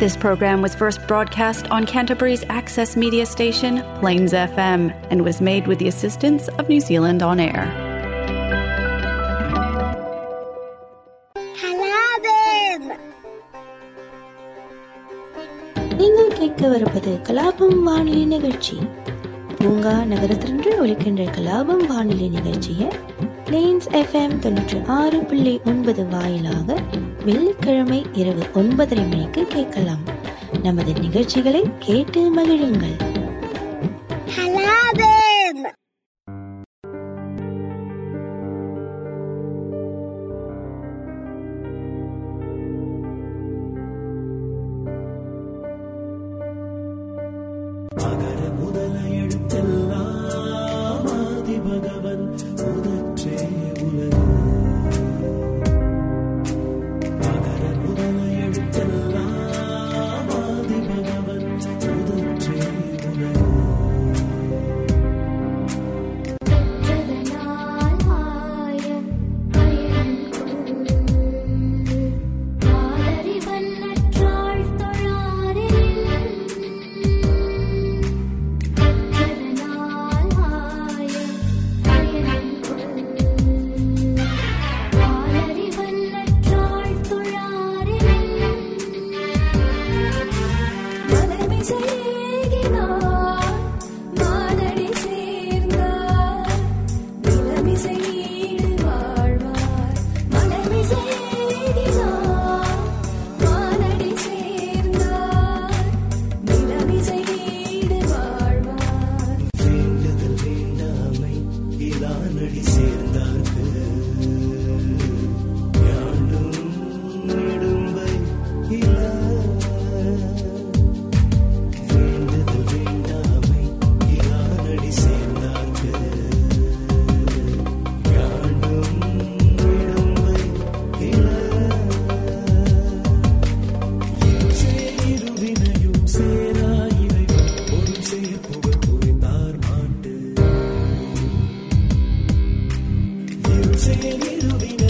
This program was first broadcast on Canterbury's access media station, Plains FM, and was made with the assistance of New Zealand On Air. கலாபம் நீங்கள் கேட்க வருவது கலாபம் வானொலி நிகழ்ச்சி பூங்கா நகரத்திலிருந்து ஒலிக்கின்ற கலாபம் வானொலி நிகழ்ச்சியை பிளேன்ஸ் எஃப்எம் தொண்ணூற்றி ஆறு புள்ளி ஒன்பது வாயிலாக வெள்ளிக்கிழமை இரவு ஒன்பதரை மணிக்கு கேட்கலாம். நமது நிகழ்ச்சிகளை கேட்டு மகிழுங்கள். அகர முதல எழுத்தெல்லாம் seguir iluminando.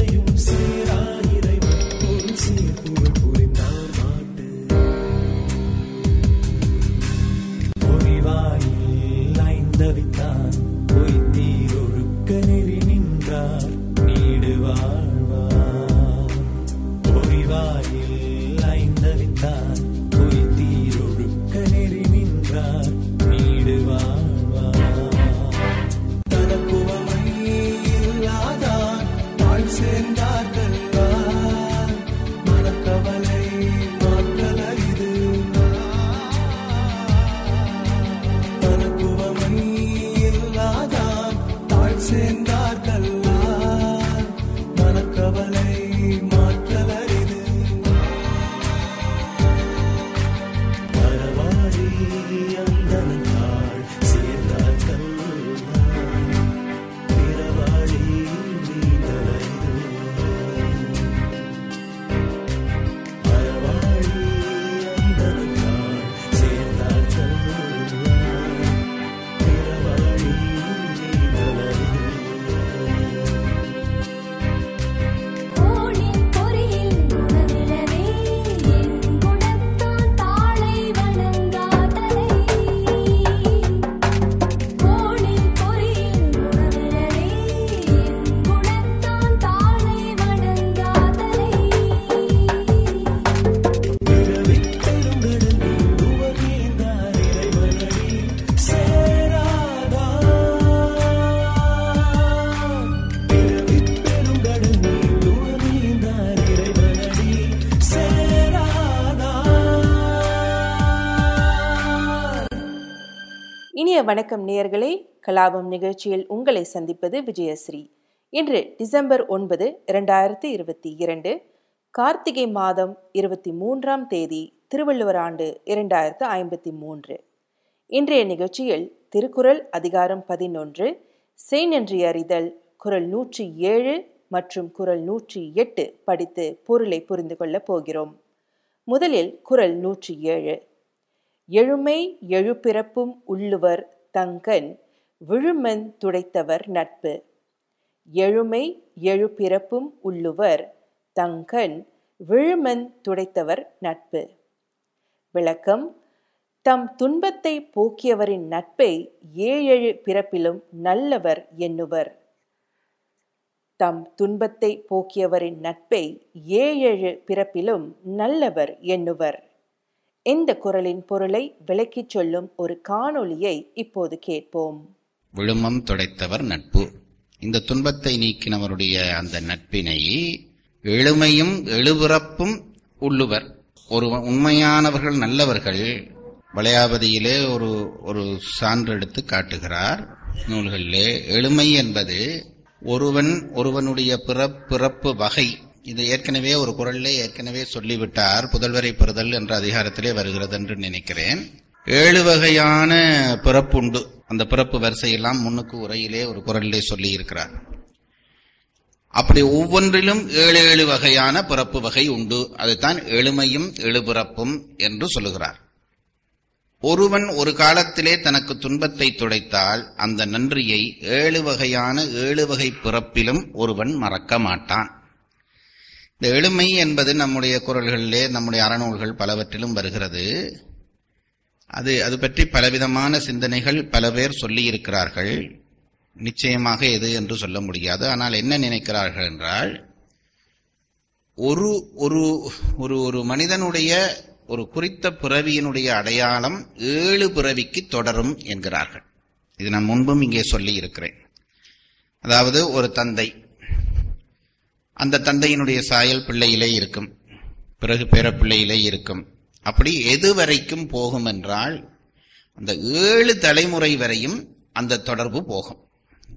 வணக்கம் நேயர்களே. கலாபம் நிகழ்ச்சியில் உங்களை சந்திப்பது விஜயஸ்ரீ. இன்று டிசம்பர் ஒன்பது இரண்டாயிரத்தி இருபத்தி இரண்டு கார்த்திகை மாதம் இருபத்தி மூன்றாம் தேதி திருவள்ளுவர் ஆண்டு இரண்டாயிரத்து ஐம்பத்தி மூன்று. இன்றைய நிகழ்ச்சியில் திருக்குறள் அதிகாரம் பதினொன்று செய்நன்றி அறிதல் குரல் நூற்றி ஏழு மற்றும் குரல் நூற்றி எட்டு படித்து பொருளை புரிந்து கொள்ளப் போகிறோம். முதலில் குரல் நூற்றி ஏழு. எழுமை எழுபிறப்பும் உள்ளுவர் தங்கன் விழுமன் துடைத்தவர் நட்பு. எழுமை எழுபிறப்பும் உள்ளுவர் தங்கன் விழுமன் துடைத்தவர் நட்பு. விளக்கம் தம் துன்பத்தை போக்கியவரின் நட்பை ஏழெழு பிறப்பிலும் நல்லவர் எண்ணுவர். தம் துன்பத்தை போக்கியவரின் நட்பை ஏழெழு பிறப்பிலும் நல்லவர் எண்ணுவர். இந்த குரலின் பொருளை விளக்கிச் சொல்லும் ஒரு காணொளியை இப்போது கேட்போம். விழுமம் துடைத்தவர் நட்பு. இந்த துன்பத்தை நீக்கினவருடைய அந்த நட்பினை எளிமையும் எழுபிறப்பும் உள்ளுவர். ஒரு உண்மையானவர்கள் நல்லவர்கள் வளையாபதியிலே ஒரு ஒரு சான்று எடுத்து காட்டுகிறார். நூல்களிலே எளிமை என்பது ஒருவன் ஒருவனுடைய பிறப்பிறப்பு வகை. இது ஏற்கனவே ஒரு குரல்லே ஏற்கனவே சொல்லிவிட்டார் புதல்வரை பெறுதல் என்ற அதிகாரத்திலே வருகிறது என்று நினைக்கிறேன். ஏழு வகையான பிறப்புண்டு அந்த பிறப்பு வரிசையெல்லாம் முன்னுக்கு உரையிலே ஒரு குரலிலே சொல்லி இருக்கிறார் அப்படி ஒவ்வொன்றிலும் ஏழு ஏழு வகையான பிறப்பு வகை உண்டு. அதைத்தான் எளிமையும் எழுபிறப்பும் என்று சொல்லுகிறார். ஒருவன் ஒரு காலத்திலே தனக்கு துன்பத்தை துடைத்தால் அந்த நன்றியை ஏழு வகையான ஏழு வகை பிறப்பிலும் ஒருவன் மறக்க மாட்டான். இந்த எளிமை என்பது நம்முடைய குரல்களிலே நம்முடைய அறநூல்கள் பலவற்றிலும் வருகிறது. அது அது பற்றி பலவிதமான சிந்தனைகள் பல பேர் சொல்லி இருக்கிறார்கள். நிச்சயமாக எது என்று சொல்ல முடியாது. ஆனால் என்ன நினைக்கிறார்கள் என்றால் ஒரு ஒரு ஒரு ஒரு மனிதனுடைய ஒரு குறித்த பிறவியினுடைய அடையாளம் ஏழு பிறவிக்கு தொடரும் என்கிறார்கள். இது நான் முன்பும் இங்கே சொல்லி இருக்கிறேன். அதாவது ஒரு தந்தை. அந்த தந்தையினுடைய சாயல் பிள்ளையிலே இருக்கும். பிறகு பேரப்பிள்ளையிலே இருக்கும். அப்படி எது வரைக்கும் போகும் என்றால் அந்த ஏழு தலைமுறை வரையும் அந்த தொடர்பு போகும்.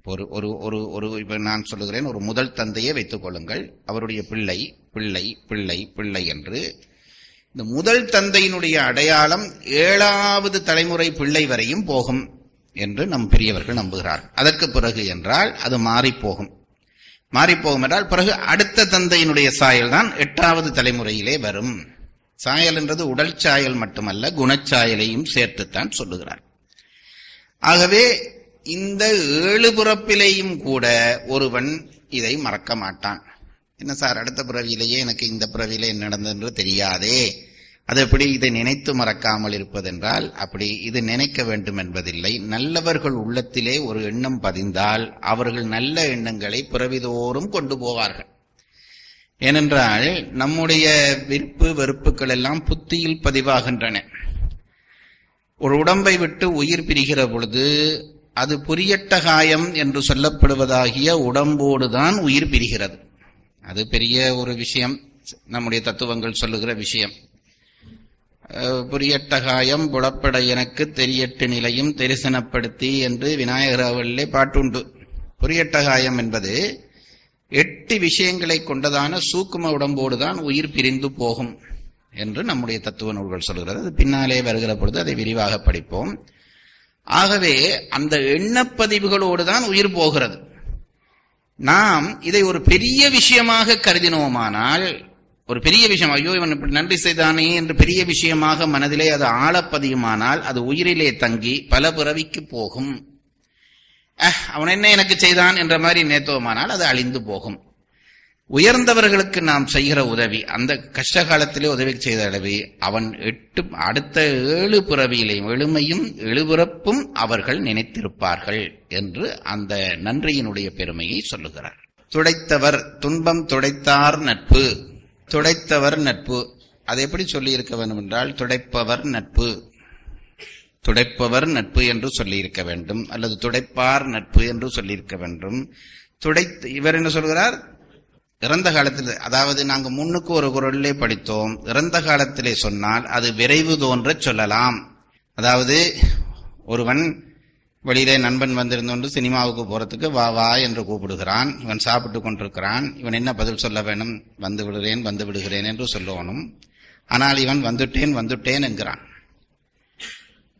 ஒரு ஒரு ஒரு ஒரு இப்போ நான் சொல்லுகிறேன் ஒரு முதல் தந்தையை வைத்துக் கொள்ளுங்கள். அவருடைய பிள்ளை பிள்ளை பிள்ளை பிள்ளை என்று. இந்த முதல் தந்தையினுடைய அடையாளம் ஏழாவது தலைமுறை பிள்ளை வரையும் போகும் என்று நம் பெரியவர்கள் நம்புகிறார்கள். அதற்கு பிறகு என்றால் அது மாறிப் போகும் மாறிப்போகும் என்றால் பிறகு அடுத்த தந்தையினுடைய சாயல் தான் எட்டாவது தலைமுறையிலே வரும். சாயல் என்றது உடல் சாயல் மட்டுமல்ல குணச்சாயலையும் சேர்த்துத்தான் சொல்லுகிறார். ஆகவே இந்த ஏழு பிறப்பிலேயும் கூட ஒருவன் இதை மறக்க மாட்டான். என்ன சார் அடுத்த பிறவியிலேயே எனக்கு இந்த பிறவியிலே என்ன நடந்தது என்று தெரியாதே? அது எப்படி இதை நினைத்து மறக்காமல் இருப்பதென்றால் அப்படி இது நினைக்க வேண்டும் என்பதில்லை. நல்லவர்கள் உள்ளத்திலே ஒரு எண்ணம் பதிந்தால் அவர்கள் நல்ல எண்ணங்களை பிறவிதோறும் கொண்டு போவார்கள். ஏனென்றால் நம்முடைய விருப்பு வெறுப்புகள் எல்லாம் புத்தியில் பதிவாகின்றன. ஒரு உடம்பை விட்டு உயிர் பிரிகிற பொழுது அது புரியட்ட காயம் என்று சொல்லப்படுவதாகிய உடம்போடுதான் உயிர் பிரிகிறது. அது பெரிய ஒரு விஷயம். நம்முடைய தத்துவங்கள் சொல்லுகிற விஷயம். புரியட்டகாயம் புலப்பட எனக்கு தெரியட்டு நிலையும் தெரிசனப்படுத்தி என்று விநாயகர் அவர்களே பாட்டுண்டு. புரியட்டகாயம் என்பது எட்டு விஷயங்களை கொண்டதான சூக்கும உடம்போடு தான் உயிர் பிரிந்து போகும் என்று நம்முடைய தத்துவ நூல்கள் சொல்கிறது. அது பின்னாலே வருகிற பொழுது அதை விரிவாக படிப்போம். ஆகவே அந்த எண்ணப்பதிவுகளோடு தான் உயிர் போகிறது. நாம் இதை ஒரு பெரிய விஷயமாக கருதினோமானால் ஒரு பெரிய விஷயம் ஐயோ இவன் இப்படி நன்றி செய்தானே என்று பெரிய விஷயமாக மனதிலே அது ஆழப்பதியுமானால் அது உயிரிலே தங்கி பல பிறவிக்கு போகும். அஹ், அவன் என்ன எனக்கு செய்தான் என்ற மாதிரி நேத்துவமானால் அது அழிந்து போகும். உயர்ந்தவர்களுக்கு நாம் செய்கிற உதவி அந்த கஷ்ட காலத்திலே உதவி செய்த அளவு அவன் எட்டு அடுத்த ஏழு பிறவியிலையும் எளிமையும் எழுபிறப்பும் அவர்கள் நினைத்திருப்பார்கள் என்று அந்த நன்றியினுடைய பெருமையை சொல்லுகிறார். துடைத்தவர் துன்பம் துடைத்தார் நட்பு. துடைத்தவர் நட்பு. அதை எப்படி சொல்லியிருக்க வேண்டும் என்றால் துடைப்பவர் நட்பு. துடைப்பவர் நட்பு என்று சொல்லியிருக்க வேண்டும் அல்லது துடைப்பார் நட்பு என்று சொல்லியிருக்க வேண்டும். துடைத்து இவர் என்ன சொல்கிறார்? இறந்த காலத்தில் அதாவது நாங்கள் முன்னுக்கு ஒரு குரலிலே படித்தோம் இறந்த காலத்திலே சொன்னால் அது விரைவு தோன்றச் சொல்லலாம். அதாவது ஒருவன் வெளியிலே நண்பன் வந்திருந்தோண்டு சினிமாவுக்கு போறதுக்கு வா வா என்று கூப்பிடுகிறான். இவன் சாப்பிட்டு கொண்டிருக்கிறான். இவன் என்ன பதில் சொல்ல வேணும்? வந்து விடுகிறேன் வந்து விடுகிறேன் என்று சொல்லணும். ஆனால் இவன் வந்துட்டேன் வந்துட்டேன் என்கிறான்.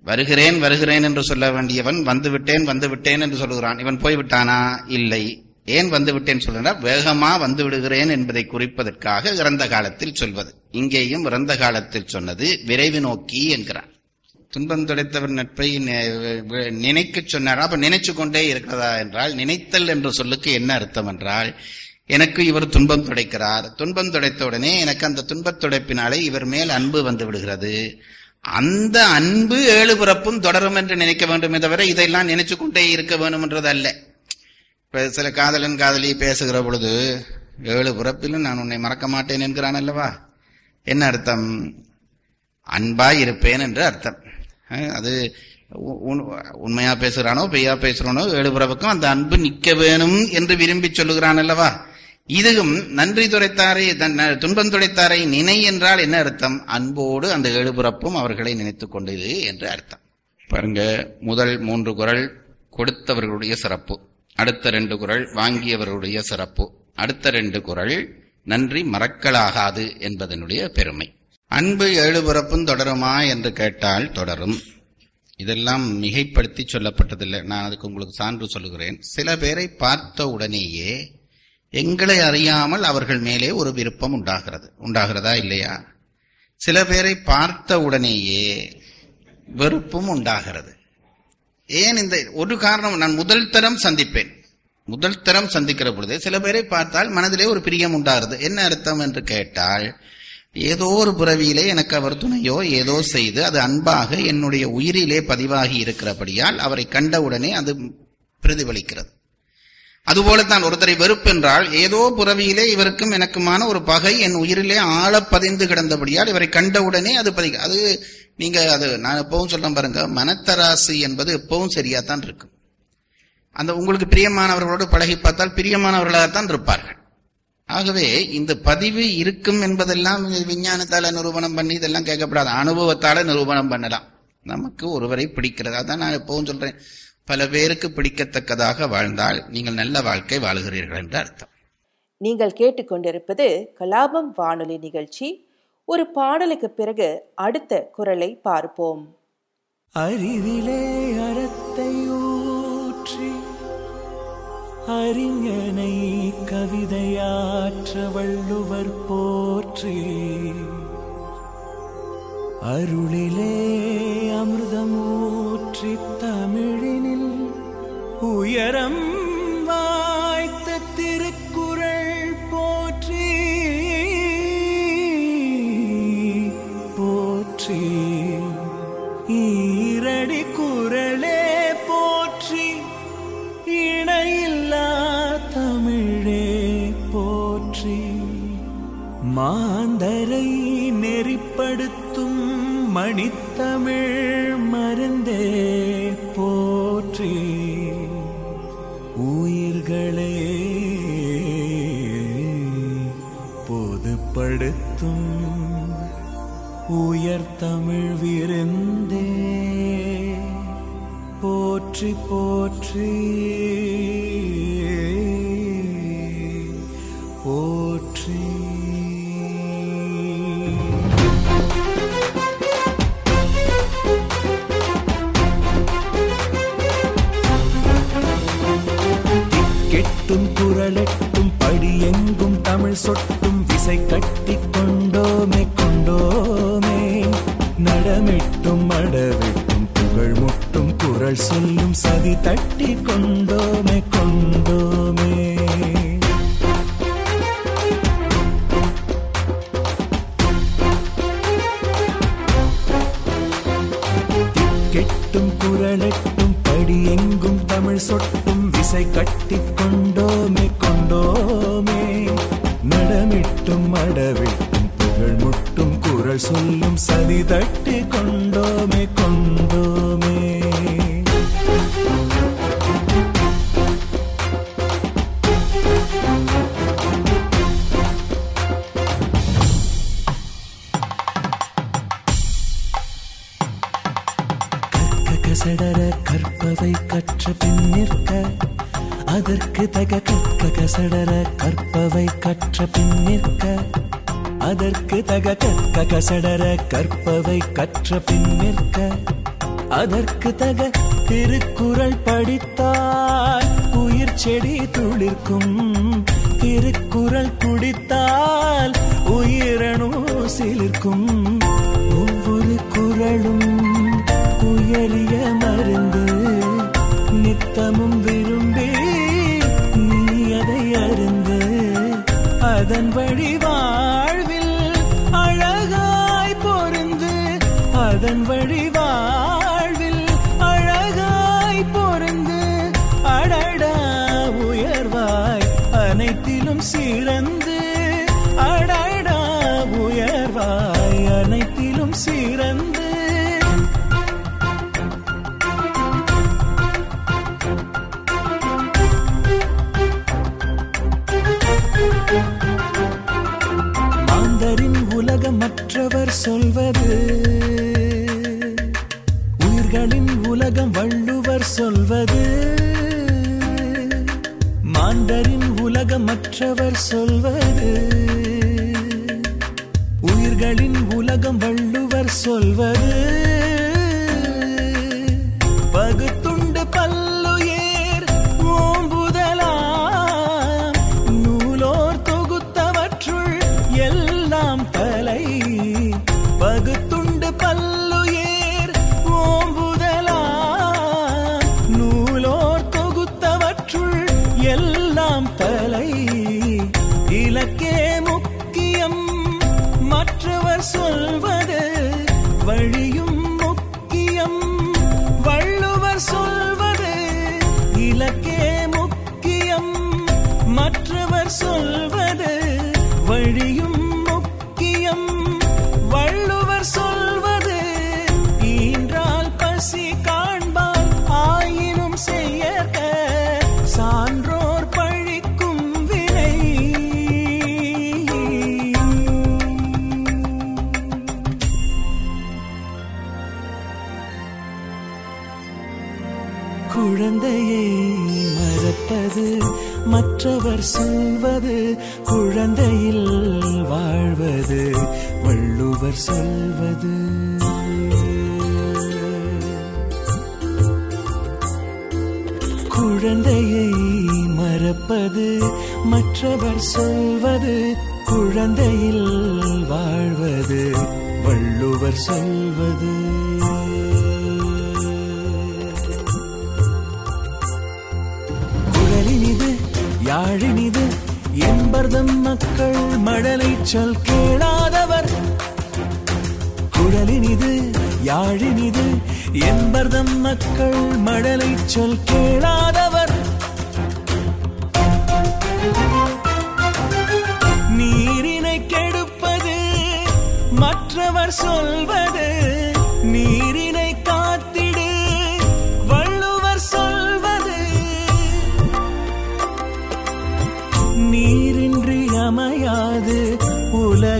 வருகிறேன் வருகிறேன் என்று சொல்ல வேண்டியவன் வந்துவிட்டேன் வந்துவிட்டேன் என்று சொல்லுகிறான். இவன் போய்விட்டானா இல்லை. ஏன் வந்துவிட்டேன் சொல்கிறார் வேகமா வந்து விடுகிறேன் என்பதை குறிப்பதற்காக இறந்த காலத்தில் சொல்வது. இங்கேயும் இறந்த காலத்தில் சொன்னது விரைவு நோக்கி என்கிறான். துன்பம் துடைத்தவர் நட்பை நினைக்க சொன்னார்? அப்ப நினைச்சு கொண்டே இருக்கிறதா என்றால் நினைத்தல் என்ற சொல்லுக்கு என்ன அர்த்தம் என்றால் எனக்கு இவர் துன்பம் துடைக்கிறார். துன்பம் துடைத்த உடனே எனக்கு அந்த துன்பத் துடைப்பினாலே இவர் மேல் அன்பு வந்து விடுகிறது. அந்த அன்பு ஏழு பிறப்பும் தொடரும் என்று நினைக்க வேண்டுமே தவிர இதையெல்லாம் நினைச்சு கொண்டே இருக்க வேண்டும் அல்ல. இப்ப சில காதலன் காதலி பேசுகிற பொழுது ஏழு பிறப்பிலும் நான் உன்னை மறக்க மாட்டேன் என்கிறான் அல்லவா? என்ன அர்த்தம்? அன்பாய் இருப்பேன் என்று அர்த்தம். அது உ- உண்- உண்மையா பேசுகிறானோ பெய்யா பேசுகிறானோ ஏழு அந்த அன்பு நிற்க வேணும் என்று விரும்பி சொல்லுகிறான் அல்லவா? இதுவும் நன்றி துடைத்தாரை தன் துன்பம் துடைத்தாரை நினை என்றால் என்ன அர்த்தம்? அன்போடு அந்த ஏழுபுறப்பும் அவர்களை நினைத்துக் கொண்டது என்று அர்த்தம். பாருங்க முதல் மூன்று குரல் கொடுத்தவர்களுடைய சிறப்பு. அடுத்த ரெண்டு குரல் வாங்கியவர்களுடைய சிறப்பு. அடுத்த ரெண்டு குரல் நன்றி மறக்கலாகாது என்பதனுடைய பெருமை. அன்பு ஏழு பிறப்பும் தொடருமா என்று கேட்டால் தொடரும். இதெல்லாம் மிகைப்படுத்தி சொல்லப்பட்டதில்லை. நான் அதுக்கு உங்களுக்கு சான்று சொல்லுகிறேன். சில பேரை பார்த்த உடனேயே எங்களை அறியாமல் அவர்கள் மேலே ஒரு விருப்பம் உண்டாகிறது. உண்டாகிறதா இல்லையா? சில பேரை பார்த்த உடனேயே வெறுப்பும் உண்டாகிறது. ஏன் இந்த ஒரு காரணம் நான் முதல் தரம் சந்திப்பேன். முதல் தரம் சந்திக்கிற பொழுது சில பேரை பார்த்தால் மனதிலே ஒரு பிரியம் உண்டாகிறது. என்ன அர்த்தம் என்று கேட்டால் ஏதோ ஒரு பிறவியிலே எனக்கு அவர் துணையோ ஏதோ செய்து அது அன்பாக என்னுடைய உயிரிலே பதிவாகி இருக்கிறபடியால் அவரை கண்டவுடனே அது பிரதிபலிக்கிறது. அதுபோலத்தான் ஒருத்தரை வெறுப்பென்றால் ஏதோ புறவியிலே இவருக்கும் எனக்குமான ஒரு பகை என் உயிரிலே ஆழ பதிந்து கிடந்தபடியால் இவரை கண்டவுடனே அது பதி அது நீங்க அது நான் எப்பவும் சொல்றேன் பாருங்க மனத்தராசு என்பது எப்பவும் சரியாத்தான் இருக்கும். அந்த உங்களுக்கு பிரியமானவர்களோடு பழகி பார்த்தால் பிரியமானவர்களாகத்தான் இருப்பார்கள். ஆகவே இந்த பதிவு இருக்கும் என்பதெல்லாம் விஞ்ஞானத்தால நிரூபணம் பண்ணி இதெல்லாம் கேட்கப்படாது. அனுபவத்தால நிரூபணம் பண்ணலாம். நமக்கு ஒருவரை பிடிக்கிறது. அதான் நான் எப்பவும் சொல்றேன். பல பேருக்கு பிடிக்கத்தக்கதாக வாழ்ந்தால் நீங்கள் நல்ல வாழ்க்கை வாழுகிறீர்கள் என்று அர்த்தம். நீங்கள் கேட்டுக்கொண்டிருப்பது கலாபம் வானொலி நிகழ்ச்சி. ஒரு பாடலுக்கு பிறகு அடுத்த குரலை பார்ப்போம். அரிதிலே அறத்தை ஊற்றி அறிஞனை கவிதையாற்ற வள்ளுவர் போற்றி. அருளிலே அமிர்தமூற்றி தமிழினில் உயரம் வாய்த்த திருக்குறள் போற்றி. போற்றி. ஈரடி குரலே போற்றி. இணையில் மாந்தரை நெறிப்படுத்தும் மணித்தமிழ் மருந்தே போற்றி. உயிர்களே பொதுப்படுத்தும் உயர் தமிழ் விருந்தே. போற்றி போற்றி. கெட்டும் குரலெட்டும் படியெங்கும் தமிழ் சொட்டும் விசை கட்டி கொண்டோமே கொண்டோமே நடமிட்டும் அடவிட்டும் புகழ் முட்டும் குரல் சொல்லும் சதி தட்டி கொண்டோமே கொண்டோமே கெட்டும் குரலெட்டும் படியெங்கும் தமிழ் சொட்டும் விசை கட்டி பாட அடவிட்டும் புகழ் முட்டும் குரல் சொல்லும் சதி தட்டி கொண்டோமே கொண்டோமே. கற்பதை கற்ற பின் நிற்க அதற்கு தக கற்க கசடர கற்பவை கற்ற பின் நிற்க. அதற்கு தக கற்க கசடர கற்பவை கற்ற பின் நிற்க. அதற்கு தக திருக்குறள் படித்தால் உயிர் செடி துளிர்க்கும். திருக்குறள் குடித்தால் உயிரணு சிலிர்க்கும். ஒவ்வொரு குரலும் உயரிய மருந்து நித்தமும் விரும்பி அதன் வழி வாழ்வில் அழகாய் பொருந்து அதன் வழி சொல்வது மற்றவர் சொல்வது குழந்தையில் வாழ்வது வள்ளுவர் சொல்வது. குழந்தையை மறப்பது மற்றவர் சொல்வது குழந்தையில் வாழ்வது வள்ளுவர் சொல்வது. யாழினிது? என்பர்தம் மக்கள் மடலை சொல் கேளாதவர். குழலினிது? யாழினிது? என்பர்தம் மக்கள் மடலை சொல் கேளாதவர். நீரினை கெடுப்பது மற்றவர் சொல்வது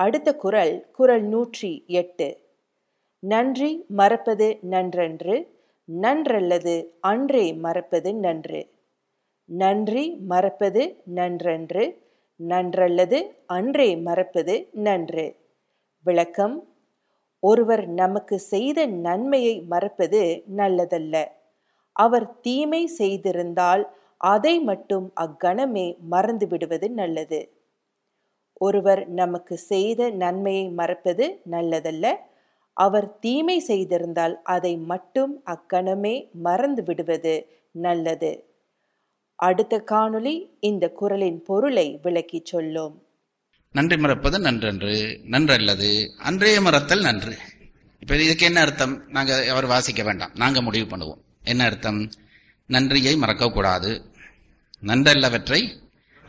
அடுத்த குறள் குறள் நூற்றி எட்டு. நன்றி மறப்பது நன்றன்று நன்றல்லது அன்றே மறப்பது நன்று. நன்றி மறப்பது நன்றன்று நன்றல்லது அன்றே மறப்பது நன்று. விளக்கம் ஒருவர் நமக்கு செய்த நன்மையை மறப்பது நல்லதல்ல. அவர் தீமை செய்திருந்தால் அதை மட்டும் அக்கணமே மறந்து விடுவது நல்லது. ஒருவர் நமக்கு செய்த நன்மையை மறப்பது நல்லதல்ல. அவர் தீமை செய்திருந்தால் அதை மட்டும் அக்கணமே மறந்து விடுவது நல்லது. அடுத்த காணொளி இந்த குரலின் பொருளை விளக்கி சொல்லும். நன்றி மறப்பது நன்றன்று நன்றல்லது அன்றைய மறத்தல் நன்று. இப்ப இதுக்கு என்ன அர்த்தம்? நாங்க அவர் வாசிக்க வேண்டாம். நாங்க முடிவு பண்ணுவோம். என்ன அர்த்தம்? நன்றியை மறக்கக்கூடாது. நன்றல்லவற்றை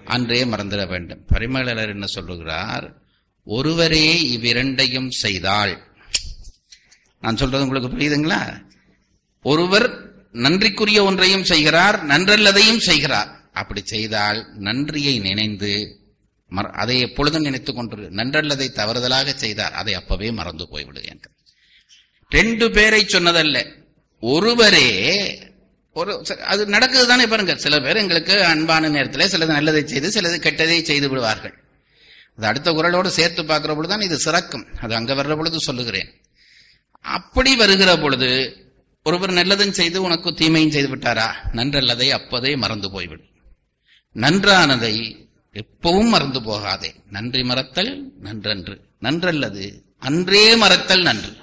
அன்றே மறந்துட வேண்டும். பரிமளர் என்ன சொல்லுகிறார்? ஒருவரே இவ்விரண்டையும் செய்தால் நான் சொல்றது உங்களுக்கு புரியுதுங்களா? ஒருவர் நன்றிக்குரிய ஒன்றையும் செய்கிறார் நன்றல்லதையும் செய்கிறார். அப்படி செய்தால் நன்றியை நினைந்து மற- அதை எப்பொழுதும் நினைத்துக் கொண்டு நன்றல்லதை தவறுதலாக செய்தார். அதை அப்பவே மறந்து போய்விடுகிறேன் ரெண்டு பேரை சொன்னதல்ல. ஒருவரே ஒரு அது நடக்குது தானே பாருங்க. சில பேர் எங்களுக்கு அன்பான நேரத்தில் சிலது நல்லதை செய்து சிலது கெட்டதை செய்து விடுவார்கள். அது அடுத்த குரலோடு சேர்த்து பார்க்கிற பொழுதுதான் இது சிறக்கும். அது அங்க வர்ற பொழுது சொல்லுகிறேன். அப்படி வருகிற பொழுது ஒருவர் நல்லதும் செய்து உனக்கு தீமையும் செய்து விட்டாரா? நன்றல்லதை அப்போதே மறந்து போய்விடும் நன்றானதை எப்பவும் மறந்து போகாதே. நன்றி மறத்தல் நன்றன்று. நன்றல்லது அன்றே மறத்தல் நன்று.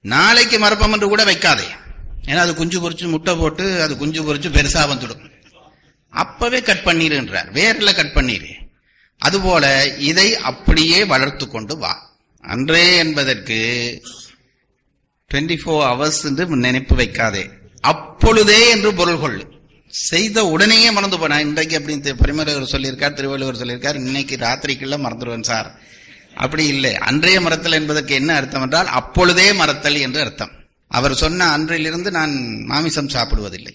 நாளைக்கு மறப்பம் என்று கூட வைக்காதே. ஏன்னா அது குஞ்சு பொறிச்சு முட்டை போட்டு அது குஞ்சு பொறிச்சு பெருசா வந்துடும். அப்பவே கட் பண்ணிருன்றார். வேர்ல கட் பண்ணிரு. அதுபோல இதை அப்படியே வளர்த்து கொண்டு வா. அன்றே என்பதற்கு டுவெண்ட்டி ஃபோர் ஹவர்ஸ் என்று நினைப்பு வைக்காதே. அப்பொழுதே என்று பொருள் கொள்ளு. செய்த உடனேயே மறந்து போனா இன்றைக்கு அப்படின்னு பரிமரகர் சொல்லியிருக்கார் திருவள்ளுவர் சொல்லியிருக்கார் இன்னைக்கு ராத்திரிக்குள்ள மறந்துடுவேன் சார். அப்படி இல்லை. அன்றைய மறத்தல் என்பதற்கு என்ன அர்த்தம் என்றால் அப்பொழுதே மறத்தல் என்று அர்த்தம். அவர் சொன்ன அன்றிலிருந்து நான் மாமிசம் சாப்பிடுவதில்லை.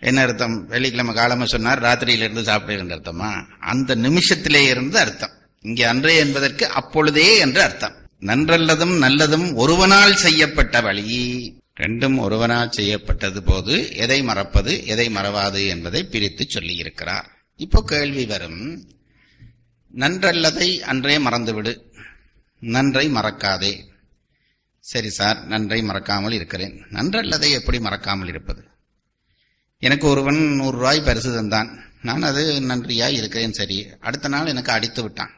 என்ன அர்த்தம்? வெள்ளிக்கிழமை காலமாக சொன்னார் ராத்திரியிலிருந்து சாப்பிடுகின்ற அர்த்தமா? அந்த நிமிஷத்திலே இருந்து அர்த்தம். இங்கே அன்றே என்பதற்கு அப்பொழுதே என்று அர்த்தம். நன்றல்லதும் நல்லதும் ஒருவனால் செய்யப்பட்ட வழி. ரெண்டும் ஒருவனால் செய்யப்பட்டது போது எதை மறப்பது எதை மறவாது என்பதை பிரித்து சொல்லியிருக்கிறார். இப்போ கேள்வி வரும் நன்றல்லதை அன்றே மறந்துவிடு. நன்றை மறக்காதே. சரி சார் நன்றை மறக்காமல் இருக்கிறேன். நன்றல்லதை எப்படி மறக்காமல் இருப்பது? எனக்கு ஒருவன் நூறு ரூபாய் பரிசு தந்தான். நான் அது நன்றியா இருக்கிறேன் சரி. அடுத்த நாள் எனக்கு அடித்து விட்டான்.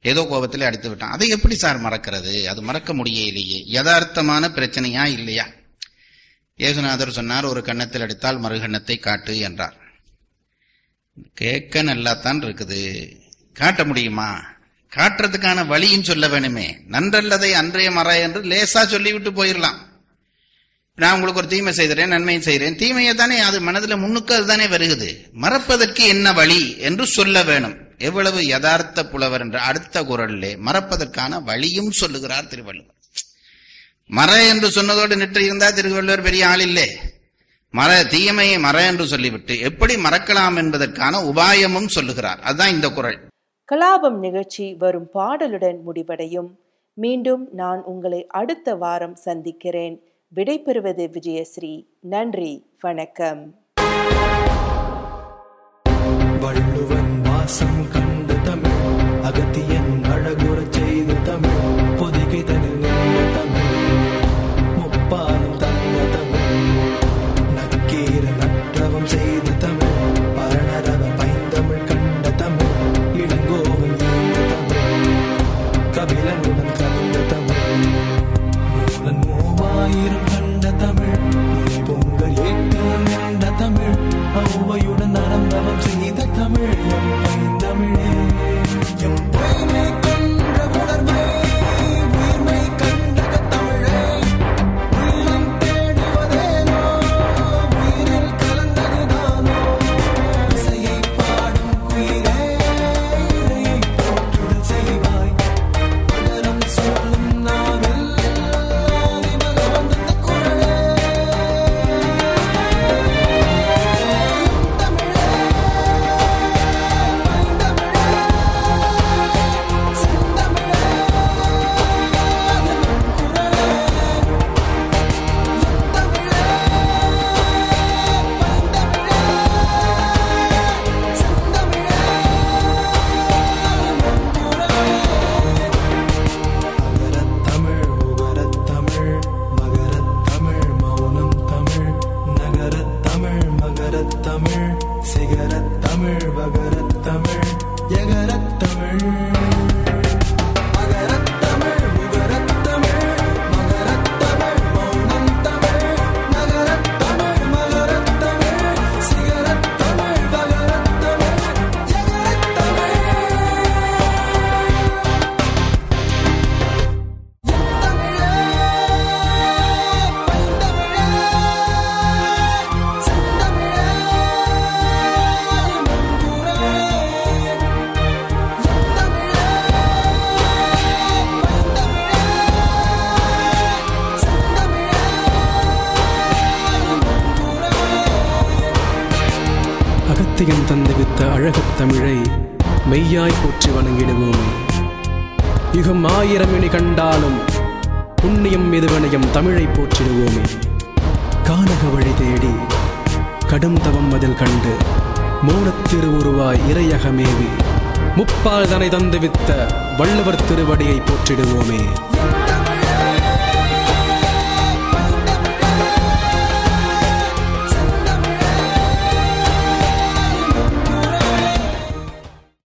ஏதோ கோபத்தில் அடித்து விட்டான். அதை எப்படி சார் மறக்கிறது? அது மறக்க முடியலையே. யதார்த்தமான பிரச்சனையா இல்லையா? ஏசுநாதர் சொன்னார் ஒரு கன்னத்தில் அடித்தால் மறுகண்ணத்தை காட்டு என்றார். கேட்க நல்லாத்தான் இருக்குது. காட்ட முடியுமா? காட்டுறதுக்கான வழியும் சொல்ல வேணுமே. நன்றல்லதை அன்றைய மற என்று லேசா சொல்லிவிட்டு போயிடலாம் நான் உங்களுக்கு ஒரு தீமை செய்கிறேன் நன்மையும் செய்கிறேன் தீமையை தானே அது மனதில் முன்னுக்கு அதுதானே வருகிறது மறப்பதற்கு என்ன வழி என்று சொல்ல வேணும். எவ்வளவு யதார்த்த புலவர் என்ற அடுத்த குரலிலே மறப்பதற்கான வழியும் சொல்லுகிறார் திருவள்ளுவர். மற என்று சொன்னதோடு நின்று இருந்தால் திருவள்ளுவர் பெரிய ஆள் இல்லை. மற தீமையை மற என்று சொல்லிவிட்டு எப்படி மறக்கலாம் என்பதற்கான உபாயமும் சொல்லுகிறார். அதுதான் இந்த குரல். கலாபம் நிகழ்ச்சி வரும் பாடலுடன் முடிவடையும். மீண்டும் நான் உங்களை அடுத்த வாரம் சந்திக்கிறேன். விடைபெறுவது விஜயஸ்ரீ. நன்றி வணக்கம். வள்ளுவன் வாசம் கண்டு தமிழ் அகத்தியன் அழகுற செய்து தமிழ் பொதிகை அகத்தியன் தந்துவித்த அழகத் தமிழை மெய்யாய் போற்றி வணங்கிடுவோமே. யுகம் ஆயிரம் இனி கண்டாலும் புண்ணியம் எதுவனையும் தமிழை போற்றிடுவோமே. கானக வழி தேடி கடும் தவம் அதில் கண்டு மௌனத்திருவுருவாய் இறையகமேவி முப்பால் தனை தந்துவித்த வள்ளுவர் திருவடியை போற்றிடுவோமே.